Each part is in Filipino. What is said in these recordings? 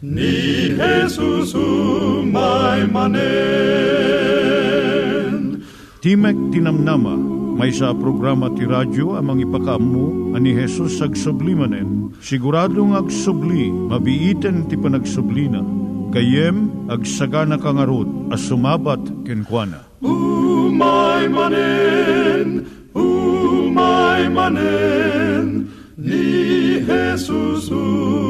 ni Jesus umay manen. Timek Tinamnama, may sa programa ti radyo amang ipakamu ani Jesus ag sublimanen. Siguradong ag subli, mabiiten ti panagsublina. Kayem ag sagana kangarot as sumabat kenkwana. Umay manen, umay manen, ni Jesus umay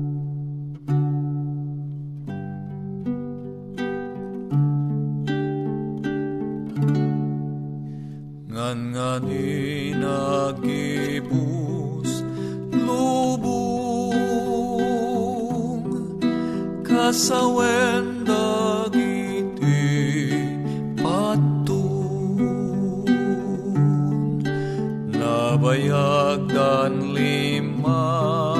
Ngan nga ni nagibus lubong kasawen dagiti patun. Nabayag dan lima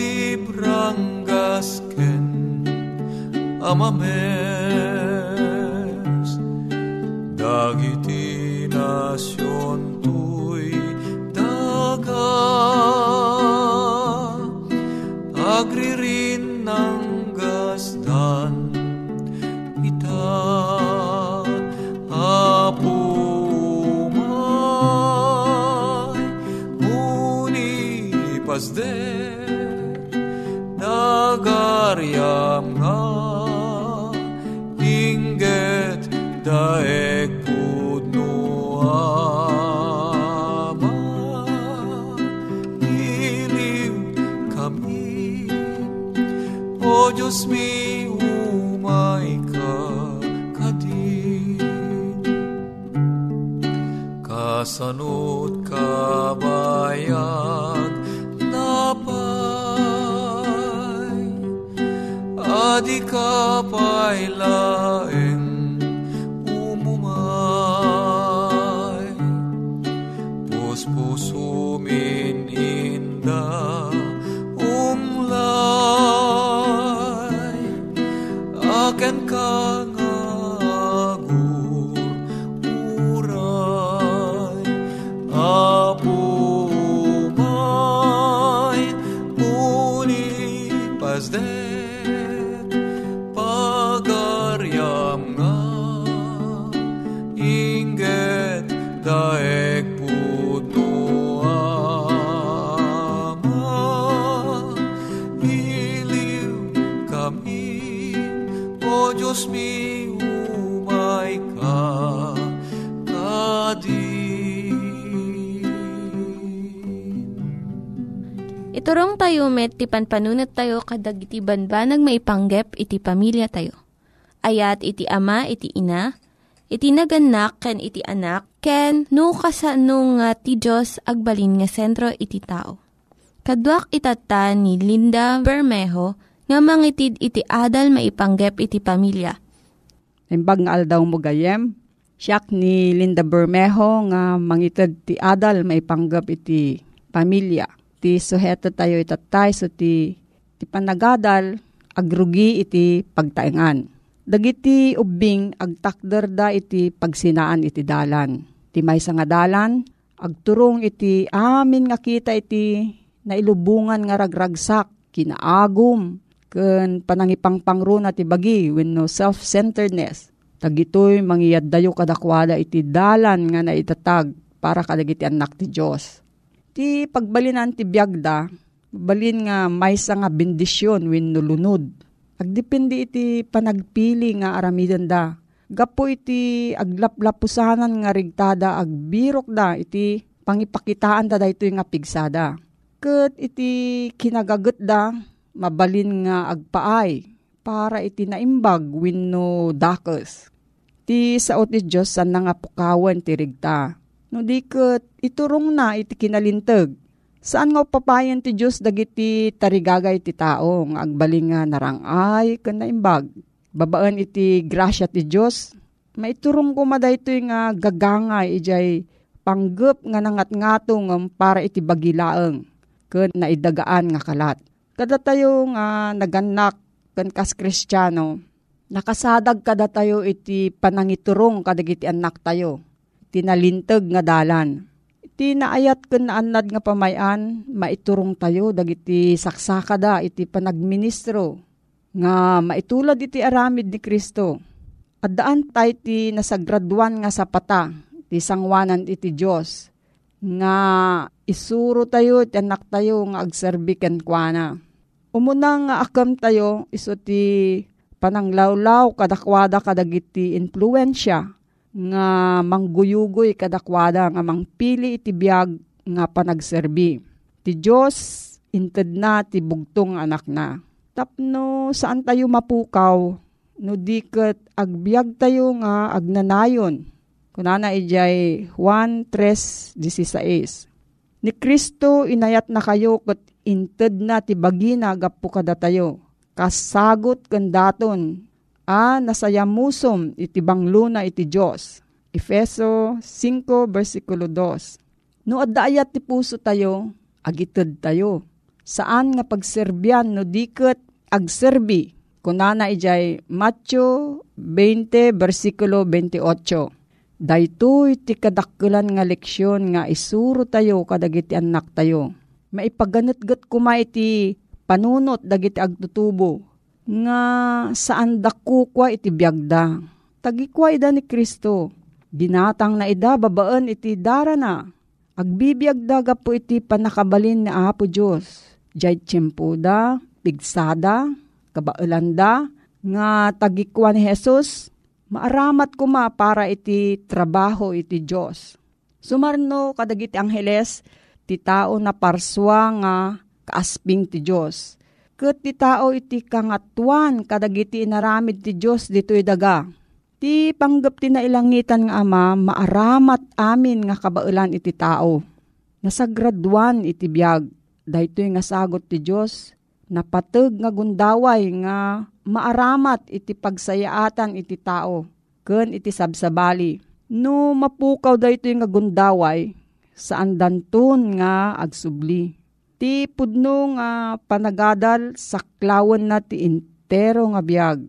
dagulib gasken amames kasanot kabayag napay. Adi ka o Diyos mi umay ka kadin Iturong tayo met, ti panpanunat tayo kadag iti banbanag maipanggep iti pamilya tayo. Ayat iti ama, iti ina, iti naganak, ken iti anak, ken no kasano nga ti Diyos agbalin nga sentro iti tao. Kaduak itata ni Linda Bermejo nga mangitid iti adal maipanggep iti pamilya. Imbag nga aldaw mo gayem, siyak ni Linda Bermejo nga mangitid ti adal maipanggap iti pamilya. Ti suheto tayo itatay so ti, ti panagadal agrugi iti pagtaengan. Dagiti ubing agtakder da iti pagsinaan iti dalan. Ti may nga dalan, agturong iti amin nga kita iti nailubungan nga ragragsak, kinaagum, ken panangipangpangro na ti bagi when no self-centeredness. Tagitoy mangiyad dayo kadakwada iti dalan nga naitatag para kadagiti anak ti Diyos. Ti pagbalinan ti biyagda, balin nga may nga bendisyon when no lunod Agdepende iti panagpili nga aramidan da. Gapo iti aglaplapusanan nga rigtada agbirok da iti pangipakitaan da dayto nga pigsada. Ket iti kinagaget da mabalin nga agpaay para iti naimbag wenno dakes. Ti saot ni Diyos san nga pukawan ti rigta. No di ket iturong na iti kinalintag Saan nga papayan ti Diyos dagiti tarigagay ti tao nga agbaling nga narangay ken naimbag. Babaan iti grasya ti Diyos. Maiturong ko maday nga gagangay ijay panggep nga nangat-ngatong para iti bagilaeng ken naidagaan nga kalat. Kada tayo nga naganak ken kas kristyano, nakasadag kada tayo iti panangiturong kadagiti anak tayo. Tinalintag nga dalan Iti naayat ken naanad nga pamayan, maiturong tayo dagiti saksaka da iti panagministro nga maitulad iti aramid ni Kristo. At daan tayo ti nasagraduan nga sapata ti sangwanan iti Diyos nga isuro tayo iti anak tayo nga agserbi ken kuana. Umuna nga akam tayo iso ti pananglawlaw kadakwada kadagiti influensya nga mangguyugoy kadakwada nga mangpili iti biag nga panagserbi. Ti Diyos inted na ti bugtong anak na. Tapno saan tayo mapukaw no diket agbiag tayo nga agnanayon. Kunana ijay Juan 3.16 Ni Kristo inayat na kayo ket inted na ti bagina gapu kada tayo. Kasagot kandaton a nasayamusom iti bangluna iti Diyos. Efeso 5 versikulo 2. No adayat ti puso tayo, agitid tayo. Saan nga pagserbyan no diket agserbi? Kunana ijay Matthew 20 versikulo 28. Daytoy ti kadakkelan nga leksyon nga isuro tayo kadagiti anak tayo. Maipaganetget kuma iti panunot dagiti agtutubo nga saan dakukwa iti biyagda. Tagikwa ida ni Kristo. Dinatang na ida babaan iti dara na. Agbibiyagda gapo iti panakabalin ni Apo Diyos. Diyay tiyempuda, pigsada, kabaulanda, nga tagikwa ni Jesus, maaramat kuma para iti trabaho iti Diyos. Sumarno kadagiti angheles, ti tao na parswa nga kaasping ti Diyos ket ti tao iti kangatuan kadagiti inaramid ti Dios ditoy daga. Ti panggap ti nailangitan nga ama maaramat amin nga kabailan iti tao. Nasagraduan iti biag daytoy nga sagot ti Dios napateg nga gundaway nga maaramat iti pagsayaatan iti tao ken iti sabsabali. No mapukaw daytoy nga gundaway saan danton nga agsubli Ti pudno nga panagadal saklawan na ti intero nga biyag.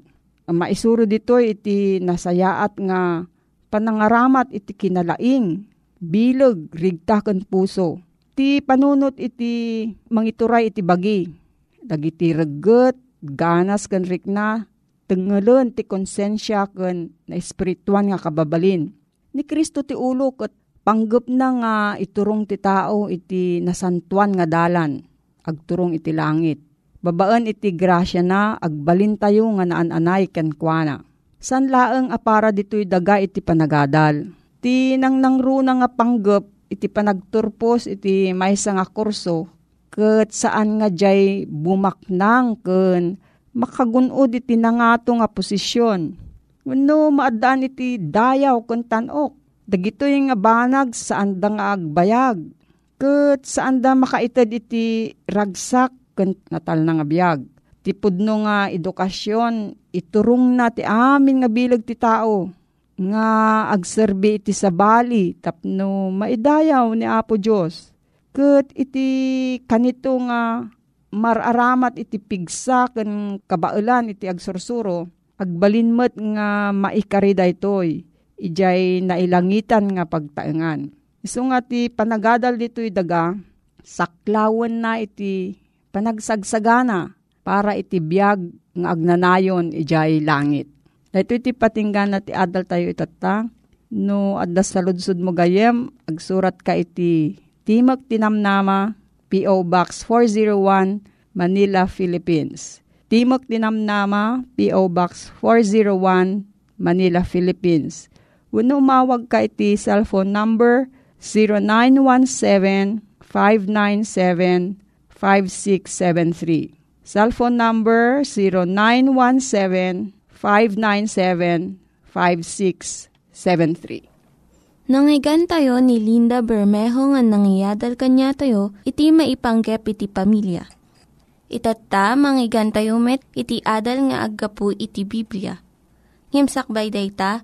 Maisuro dito iti nasayaat nga panangaramat iti kinalaing, bilog, rigtakan puso. Ti panunot iti mangituray iti bagi. Dagiti reget, ganas kan rikna, tengelon ti konsensya kan na espirituan nga kababalin. Ni Kristo ti ulo kat Panggup na nga iturong ti tao iti nasantuan nga dalan, agturong iti langit. Babaan iti grasya na, agbalin tayo nga naan-anay kenkwana. San laeng apara dito'y daga iti panagadal. Ti nang nangruna nga panggup, iti panagturpos iti maysa nga kurso, ket saan nga jay bumaknang ken makagunod iti nangato nga posisyon. Wano maadaan iti dayaw ken tanok Dagito yung nga banag saan da nga agbayag. Kat saan da makaitad iti ragsak kan natal na nga biyag. Ti pudno nga edukasyon, iturong na ti amin nga bilag ti tao. Nga agserbi iti sabali tapno maidayaw ni Apo Diyos. Kat iti kanito nga mararamat iti pigsa kan kabailan iti agsursuro. Agbalinmet nga maikarida itoy ijay nailangitan nga pagtaengan. Iso nga ti panagadal dito'y daga, saklawan na iti panagsagsagana para iti biyag nga agnanayon ijay langit. Dito iti patinggan na ti adal tayo itata, no adda sa ludsud mo gayem, agsurat ka iti Timog Tinamnama, P.O. Box 401, Manila, Philippines. Timog Tinamnama, P.O. Box 401, Manila, Philippines Wano umawag ka iti cellphone number 0917-597-5673. Cellphone number 0917-597-5673. Nangyigan tayo ni Linda Bermejo nga nangyadal kanya tayo, iti maipanggep iti pamilya. Itatta, manggigan tayo met, iti adal nga aggapu iti Biblia. Ngimsakbay day ta,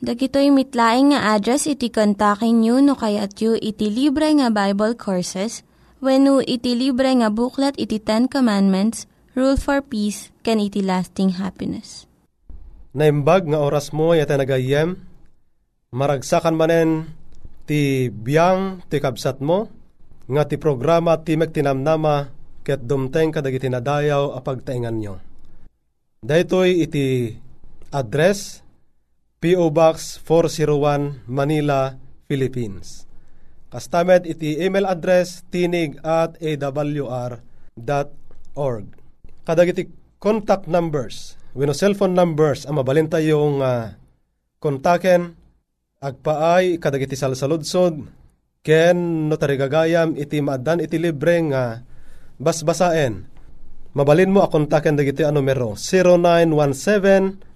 Dagitoy mitlaing nga address iti kontakin nyo no kayat yu iti libre nga Bible Courses when no iti libre nga buklat iti Ten Commandments, Rule for Peace, can iti lasting happiness. Naimbag nga oras mo yata nagayem, maragsakan manen ti biyang ti kabsat mo, nga ti programa ti tinamnama ket dumteng kadag iti nadayaw a pagtaingan nyo. Daytoy iti address P.O. Box 401 Manila, Philippines. Kastamet iti email address tinig at awr.org. Kadag iti contact numbers, wino cellphone numbers, ang mabalin tayong uh, kontaken, agpaay kadag iti salsaludsod, ken no tarigagayam iti maadan iti libre nga basbasaen. Mabalin mo a kontaken dagiti a numero 0917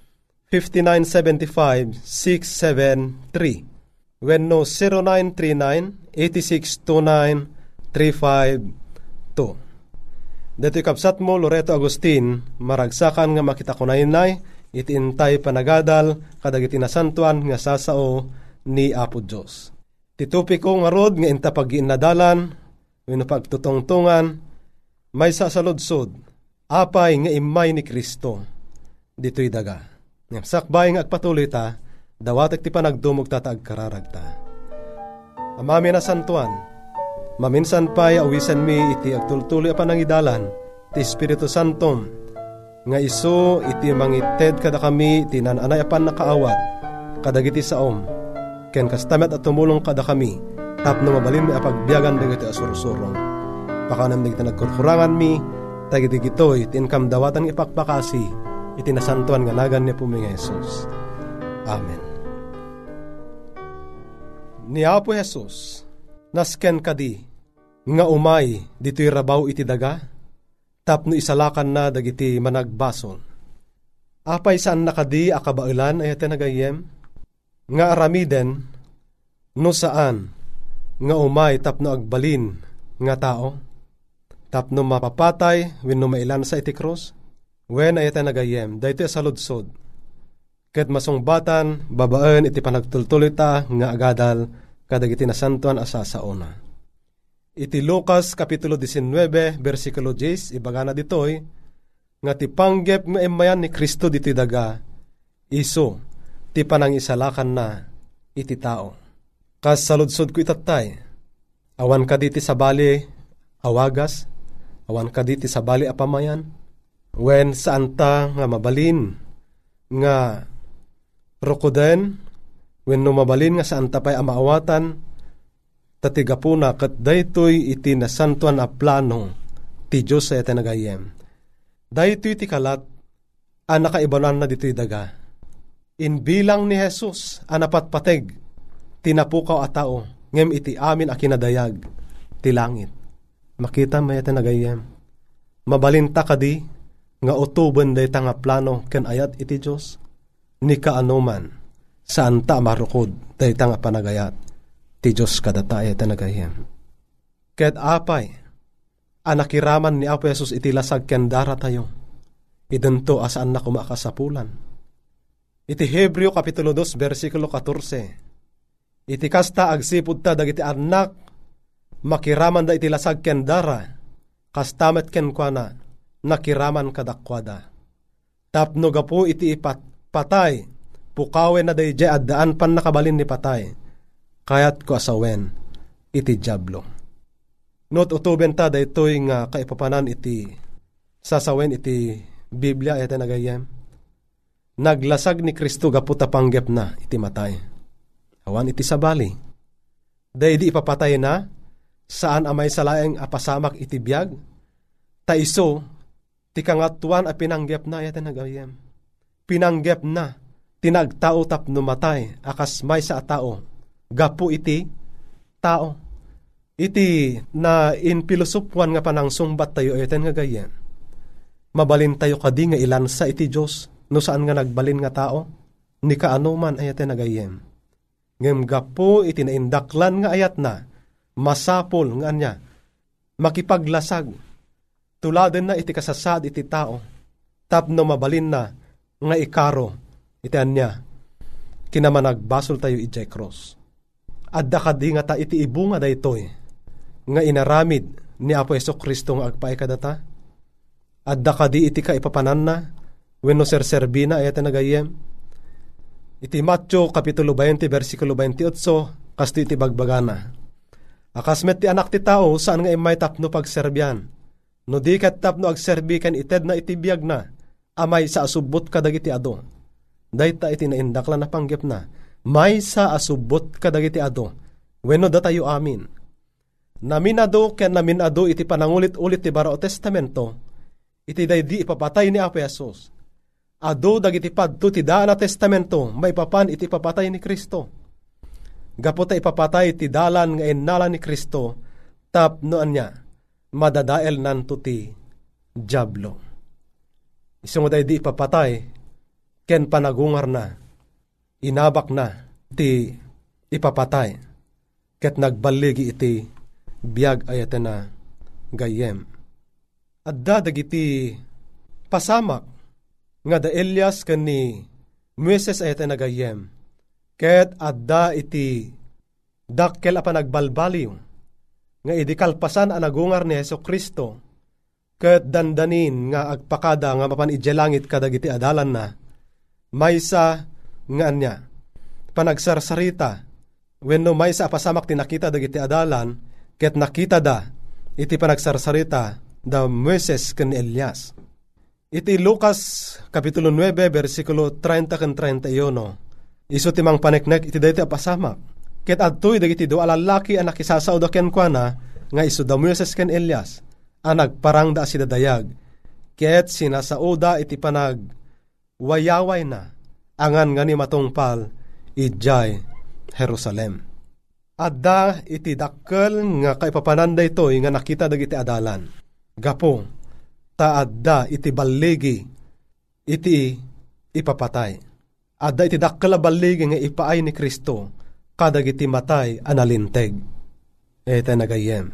5975-673. When no 0939-8629-352. Dito kapsat mo, Loreto Agustin, maragsakan nga makita ko na inay, itintay panagadal, kadag itinasantuan nga sasao ni Apo Diyos. Titupi ko nga rod nga inta pag-inadalan, wino pagtutungtungan, may sasaludsod, apay nga imay ni Kristo, dito'y daga Sakbay nga agpatuloy ta, dawatek ti panagdumog ta kararag ta. Amami na santuan, maminsan pa'y awisan mi iti agtultuloy panangidalan, ti Espiritu Santom, nga iso iti mangited kada kami iti nananay apan nakaawat, kadagiti saom, ken kastamet at tumulong kada kami, tapno mabalin mi apagbiagan dagiti asursurong. Pakanam nagita nagkurkurangan mi, tagiti gitoy, tinkam dawatan ipakpakasi, itinasantuan nga nagan ni Puming Jesus. Amen. Ni Apo Jesus, nasken kadi, nga umay dito'y rabaw iti daga, tapno isalakan na dagiti managbason. Apay saan nakadi akabailan ay nagayem, nga aramiden, no saan, nga umay tapno agbalin, nga tao, tapno mapapatay, wenno mailan sa iti cross, Wen ay nagayem, dayto sa ludsod. Ket masungbatan, babaan iti panagtultulita nga agadal kadagiti nasantuan asa sa una. Iti Lucas Kapitulo 19, versikulo 10, ibagana ditoy, nga ti panggep nga emayan ni Kristo diti daga, iso, ti panang isalakan na, iti tao. Kas saludsod ko itatay, awan ka diti sa bali, awagas, awan ka diti sa bali apamayan, when saan ta nga mabalin, nga rokoden, when no mabalin nga saan ta pa'y amaawatan, tatigapuna kat daytoy iti nasantuan a plano ti Diyos sa nagayem Dahito iti kalat, ang nakaibanan na dito'y daga. In bilang ni Jesus, anapat pateg, tinapukaw a tao, ngem iti amin a kinadayag, ti langit. Makita may iti nagayem. Mabalinta ka di, nga utuban day nga plano ken ayat iti Diyos. Ni kaanuman, saan ta marukod day nga panagayat, ti Diyos kadata iti nagayem. Ket apay, anakiraman ni Apo Jesus iti lasag ken dara tayo. Idento asaan na kumakasapulan. Iti Hebreo Kapitulo 2, versikulo 14. Iti kasta agsipud ta dagiti anak makiraman da iti lasag ken dara kastamet ken kuana nakiraman kadakwada. Tapno gapo iti ipat patay pukawe na dayjay addaan pan nakabalin ni patay kayat ko asawen iti jablo. Not utuben ta daytoy nga kaipapanan iti sasawen iti Biblia iti nagayem. Naglasag ni Kristo gaputa panggep na iti matay. Awan iti sabali. Day di ipapatay na saan amay salaeng apasamak iti biyag. Taiso ti kangatuan a pinanggep na iti nagayem. Pinanggep na tinagtao tapno matay akas may sa tao. Gapu iti tao iti na in pilosopwan nga panang sumbat tayo eten nga gayen. Mabalin tayo kadi nga ilansa iti Diyos no saan nga nagbalin nga tao ni kaanuman ay eten nga gayen. Ngem gapo iti naindaklan nga ayat na masapol nga anya makipaglasag tuladen na iti kasasad iti tao tapno mabalin na nga ikaro iti anya kinamanagbasol tayo iti cross. Adda kadi nga ta iti ibunga daytoy nga inaramid ni Apo Yeso Kristo nga agpaay kadata. Adda kadi iti ka ipapanan na wenno serserbina ayat nagayem. Iti Matyo Kapitulo 20 versikulo 28 kasto iti bagbagana. Akas met ti anak ti tao saan nga imay tapno pagserbyan. No di kat tapno agserbi kan ited na iti biyag na amay sa asubot kadagiti ado. Dayta iti naindakla na panggep na may sa asubot kadagiti ado. Wenno da tayo amin naminado ken naminado iti panangulit-ulit ti Barao Testamento, iti daydi ipapatay ni Apo Yesus. Ado dagiti padto ti daan na testamento, maipapan iti papatay ni Kristo. Gapota ipapatay ti dalan nga innala ni Kristo, tap noan niya, madadael nanto ti Diablo. Isang di ipapatay, ken panagungar na, inabak na, ti ipapatay, ket nagbaligi iti biyag ayata na gayem. Adda dagiti pasamak nga da Elias kani Moises ayata na gayem. Ket adda iti dakkel apa nagbalbaliw nga idi kalpasan ang nagungar ni Heso Kristo ket dandanin nga agpakada nga mapan langit kadagiti adalan na maysa nga anya panagsarsarita wenno maysa apasamak tinakita dagiti adalan Ket nakita da, iti panagsarsarita, da Moises ken Elias. Iti Lucas Kapitulo 9, versikulo 30 ken 31, iso timang paneknek iti dayta apasamak. Ket adtoy dagiti do alalaki ang nakisasao da ken kuana, nga iso da Moises ken Elias, ang nagparang da si dadayag. Ket sinasao da iti panag wayaway na, angan nga ni matungpal, ijay Jerusalem. Adda iti dakkel nga kaipapanan itoy nga nakita dagiti adalan. Gapo, ta adda iti balligi, iti ipapatay. Adda iti dakkel balligi nga ipaay ni Kristo, kadagiti matay analinteg. Ete nagayem.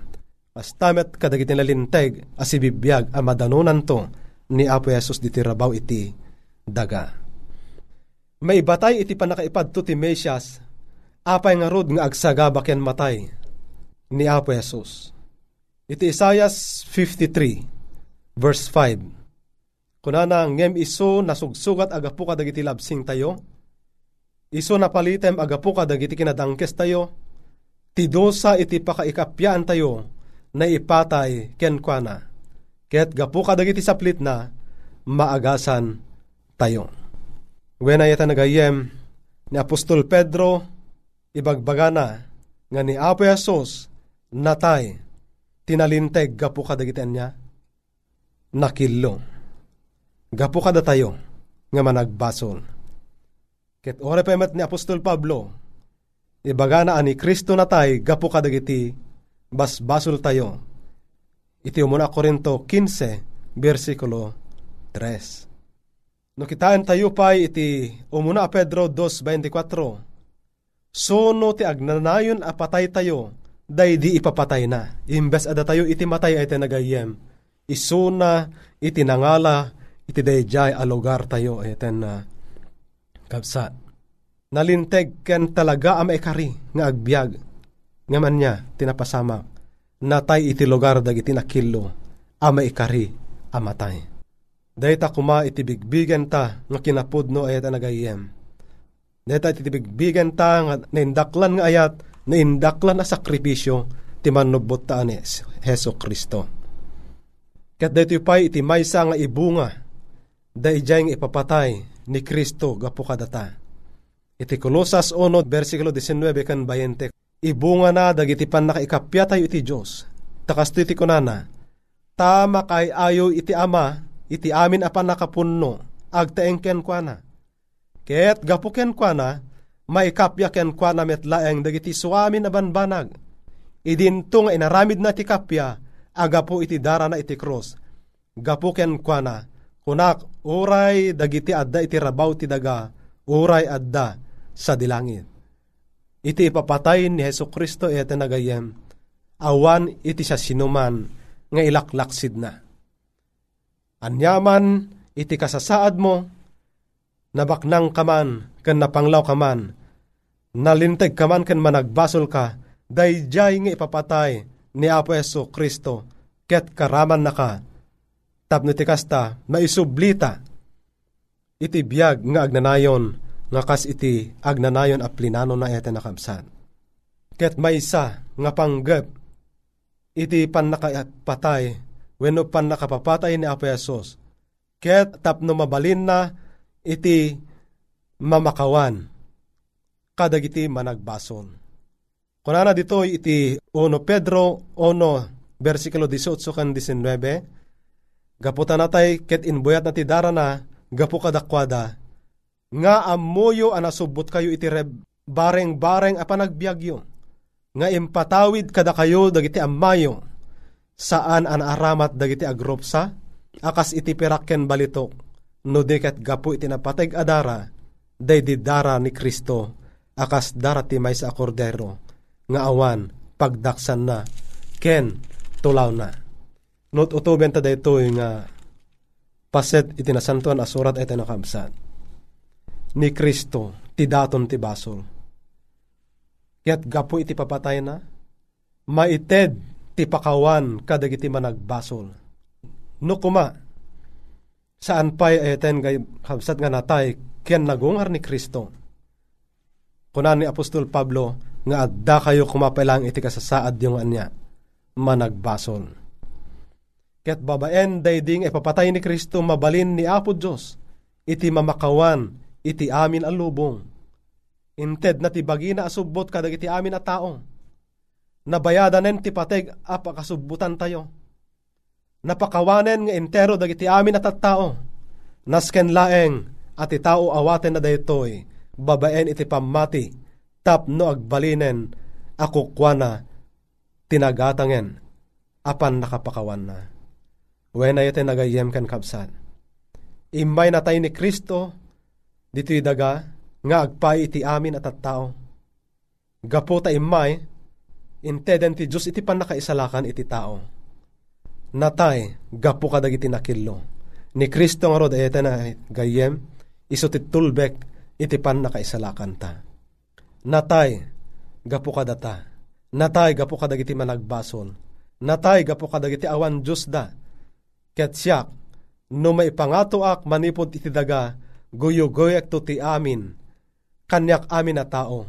Astamet kadagiti nalinteg asibibiyag a madanunan to ni Apo Yesus diti rabaw iti daga. May batay iti panakaipadto ti Mesias apay nga rod nga agsagabak yan matay ni Apo Jesus. Iti Isaias 53 verse 5. Kunana ngem iso nasugsugat agapu ka dagiti labsing tayo. Iso napalitem agapu ka dagiti kinadangkes tayo. Tidosa iti pakaikapyaan tayo na ipatay ken kuana. Ket gapu ka dagiti saplit na maagasan tayo. When ayata nagayem ni Apostol Pedro ibagbagana nga ni Apo Yesus natay tinalinteg gapu ka dagiti niya nakillo. Gapu kada tayo nga managbasol. Ket ore pa ni Apostol Pablo ibagana ani Kristo natay gapu ka dagiti basbasol tayo. Iti umuna Korinto 15 versikulo 3. No kitaan tayo pa iti umuna Pedro 2.24 Sono ti agnanayon apatay tayo, day di ipapatay na. Imbes ada tayo iti matay ay tinagayem. Isuna iti nangala iti dayjay a lugar tayo ay ten na kabsat. Nalinteg ken talaga am ekari nga agbyag. Nga man niya tinapasamak. Natay iti lugar dagiti nakillo ama ikari amatay. Dayta kuma iti bigbigen ta nga kinapudno ay nagayem Deta titibigbigan ta nga naindaklan nga ayat, naindaklan na sakripisyo, ti manubot ta ni Heso Kristo. Kat dito pa iti maysa nga ibunga, da ijay ipapatay ni Kristo gapo kadata. Iti Kolosas 1, versikulo 19 kan 20, ibunga na dagiti pan nakaikapya tayo iti Diyos. Takas iti kunana, tama kay ayo iti ama, iti amin apan nakapunno, agtaengken kwa na Ket gapuken kwa na, maikapya ken kwa na metlaeng dagiti suami na banbanag. Idinto nga inaramid na ti kapya, agapo iti dara na iti cross. Gapuken kwa na, kunak uray dagiti adda iti rabaw ti daga, uray adda sa dilangit. Iti ipapatay ni Heso Kristo ete nagayem, awan iti sa sinuman nga ilaklaksid na. Anyaman iti kasasaad mo, nabaknang kaman, kan napanglaw kaman, nalinteg kaman kan managbasol ka, dayjay nga ipapatay ni Apo Yeso Kristo, ket karaman na ka, tapno ti kasta, maisublita, iti biyag nga agnanayon, nga kas iti agnanayon a plinano na ete nakabsan. Ket maysa nga panggap, iti pan nakapatay, wenno pan nakapapatay ni Apo Yesus, ket tapno mabalin na, iti mamakawan kadagiti managbason. Kunana dito iti 1 Pedro 1 versikulo 18 kan 19 Gaputan natay ket inbuyat na ti dara na gapu kadakwada nga amuyo anasubot kayo iti bareng-bareng a panagbiagyo nga impatawid kada kayo dagiti ammayo. Saan an aramat dagiti agropsa? Akas iti pirakken balitok no dekat gapu iti napateg adara, day di dara ni Kristo, akas dara ti may sa akordero, nga awan, pagdaksan na, ken, tulaw na. Not utuben ta dayto nga paset iti nasantuan asurat iti nakamsat. Ni Kristo, ti daton ti basol. Kaya't gapu iti papatay na, maited ti pakawan kadagiti managbasol. No kuma, saan pa'y eten gay kabsat nga natay ken nagungar ni Kristo. Kunan ni Apostol Pablo nga adda kayo kumapailang iti kasasaad yung anya managbasol. Ket babaen dayding ipapatay ni Kristo mabalin ni Apo Diyos iti mamakawan iti amin ang lubong. Inted na ti bagina asubot kadag iti amin a tao. Nabayadanen ti pateg apakasubutan tayo napakawanen nga entero dagiti amin at tao. Nasken laeng at itao awaten na daytoy, babaen iti pamati, tapno agbalinen, ako kwana, tinagatangen, apan nakapakawan na. Wena iti nagayem kan kabsat. Imay natay ni Kristo, dito'y daga, nga agpay iti amin at tao. Gapo ta imay, inteden ti Diyos iti panakaisalakan iti tao natay gapu kadagiti nakillo. Ni Kristo nga rod ete na gayem, iso ti tulbek iti pan nakaisalakan ta. Natay gapu kadata. Natay gapu kadagiti managbasol. Natay gapu kadagiti awan Diyos da. Ket siyak, no may pangatoak manipod iti daga, guyo-goyak to ti amin, kanyak amin na tao.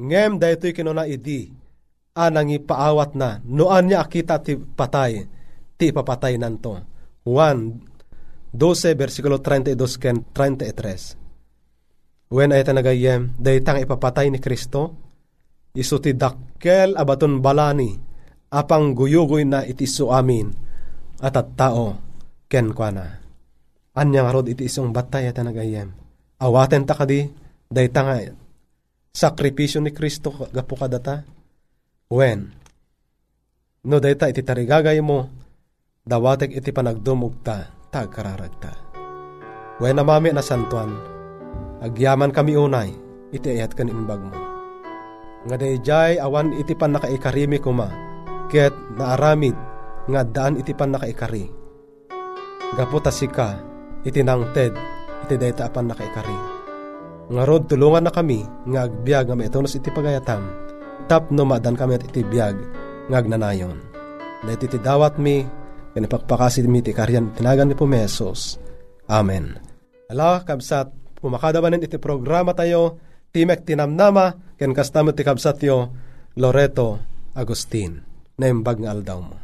Ngem daytoy kinuna idi, anang ipaawat na, noan niya akita ti patay, ti papatay nanto. Juan 12 versikulo 32 ken 33. When ay tanagayem, daytang ipapatay ni Kristo, iso ti dakkel abaton balani, apang guyugoy na iti iso amin, at at tao, ken na. Anyang arod iti isong batay at tanagayem. Awaten ta kadi, daytang nga, sakripisyo ni Kristo gapu kadata. When, no dayta iti tarigagay mo, dawatek iti panagdumog ta, tagkararagta. When namami na santuan, agyaman kami unay, iti ayat kan inbag mo. Nga dayjay awan iti pan nakaikarimi kuma, ket naaramid nga daan iti pan nakaikari. Gaputa sika, iti nangted, iti dayta apan nakaikari. Nga rod tulungan na kami, nga agbyag nga maitunos iti pagayatam, tap no madan kami at iti biyag, nga agnanayon. Na iti dawat mi, kanipagpakasid mi ti karyan tinagan ni Pumesos. Amen. Ala, kabsat, pumakadabanin iti programa tayo, Timek Tinamnama, ken kastamo ti kabsat yo, Loreto Agustin, na imbag nga aldaw mo.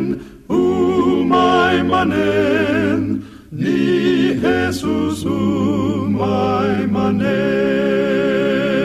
manen, umay manen, ni Jesus umay manen.